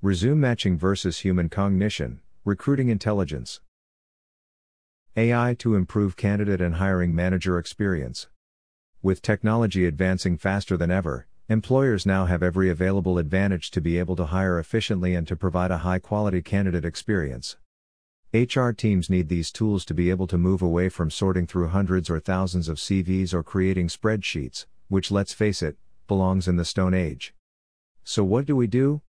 Resume matching versus human cognition, recruiting intelligence. AI to improve candidate and hiring manager experience. With technology advancing faster than ever, employers now have every available advantage to be able to hire efficiently and to provide a high quality candidate experience. HR teams need these tools to be able to move away from sorting through hundreds or thousands of CVs or creating spreadsheets, which let's face it, belongs in the Stone Age. So what do we do?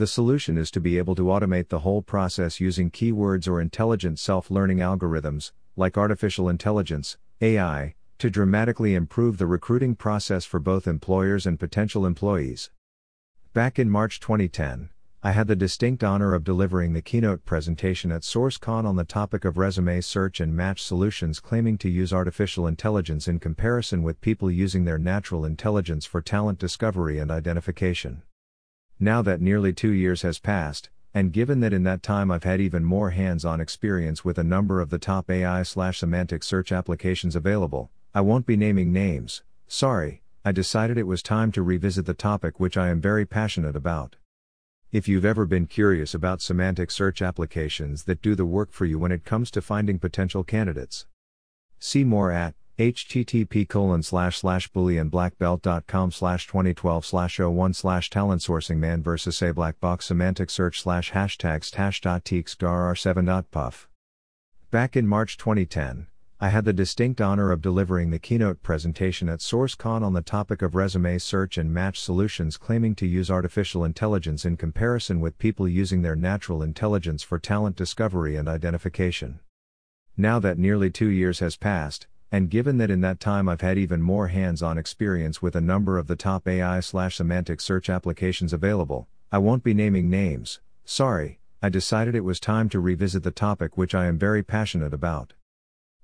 The solution is to be able to automate the whole process using keywords or intelligent self learning algorithms, like artificial intelligence, AI, to dramatically improve the recruiting process for both employers and potential employees. Back in March 2010, I had the distinct honor of delivering the keynote presentation at SourceCon on the topic of resume search and match solutions claiming to use artificial intelligence in comparison with people using their natural intelligence for talent discovery and identification. Now that nearly two years has passed, and given that in that time I've had even more hands on experience with a number of the top AI slash semantic search applications available, I won't be naming names, sorry, I decided it was time to revisit the topic which I am very passionate about. If you've ever been curious about semantic search applications that do the work for you when it comes to finding potential candidates, see more at http colon slash slash booleanblackbelt.com slash 2012 slash 01 slash talent sourcing man versus a black box semantic search slash hashtags hash.teexgar7.puff. Back in March 2010, I had the distinct honor of delivering the keynote presentation at SourceCon on the topic of resume search and match solutions claiming to use artificial intelligence in comparison with people using their natural intelligence for talent discovery and identification. Now that nearly two years has passed, and given that in that time I've had even more hands-on experience with a number of the top AI slash semantic search applications available, I won't be naming names, sorry, I decided it was time to revisit the topic which I am very passionate about.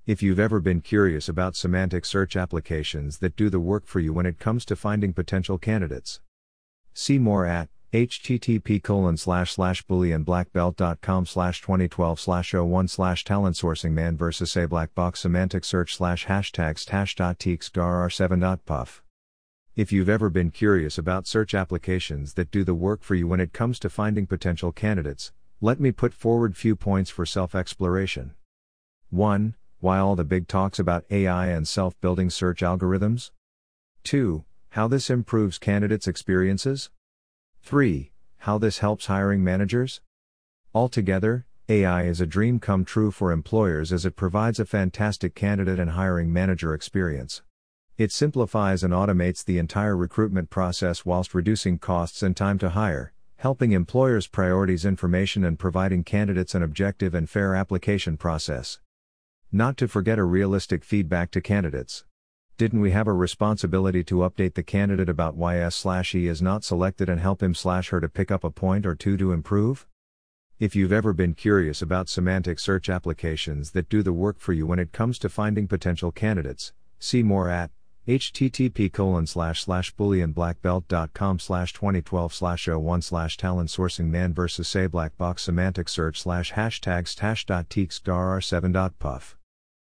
If you've ever been curious about semantic search applications that do the work for you when it comes to finding potential candidates, see more at http colon slash slash booleanblackbelt.com slash 2012 slash 01 slash talent sourcing man versus a black box semantic search slash hashtags hash.teexgar7.puff. If you've ever been curious about search applications that do the work for you when it comes to finding potential candidates, let me put forward few points for self-exploration. 1. Why all the big talks about AI and self-building search algorithms? 2. How this improves candidates' experiences? 3. How this helps hiring managers? Altogether, AI is a dream come true for employers as it provides a fantastic candidate and hiring manager experience. It simplifies and automates the entire recruitment process whilst reducing costs and time to hire, helping employers prioritize information and providing candidates an objective and fair application process. Not to forget a realistic feedback to candidates. Didn't we have a responsibility to update the candidate about why S slash E is not selected and help him slash her to pick up a point or two to improve? If you've ever been curious about semantic search applications that do the work for you when it comes to finding potential candidates, see more at http colon slash slash booleanblackbelt.com slash 2012 slash 01 slash talent sourcing man versus a black box semantic search slash hashtags hash.teexgar7.puff.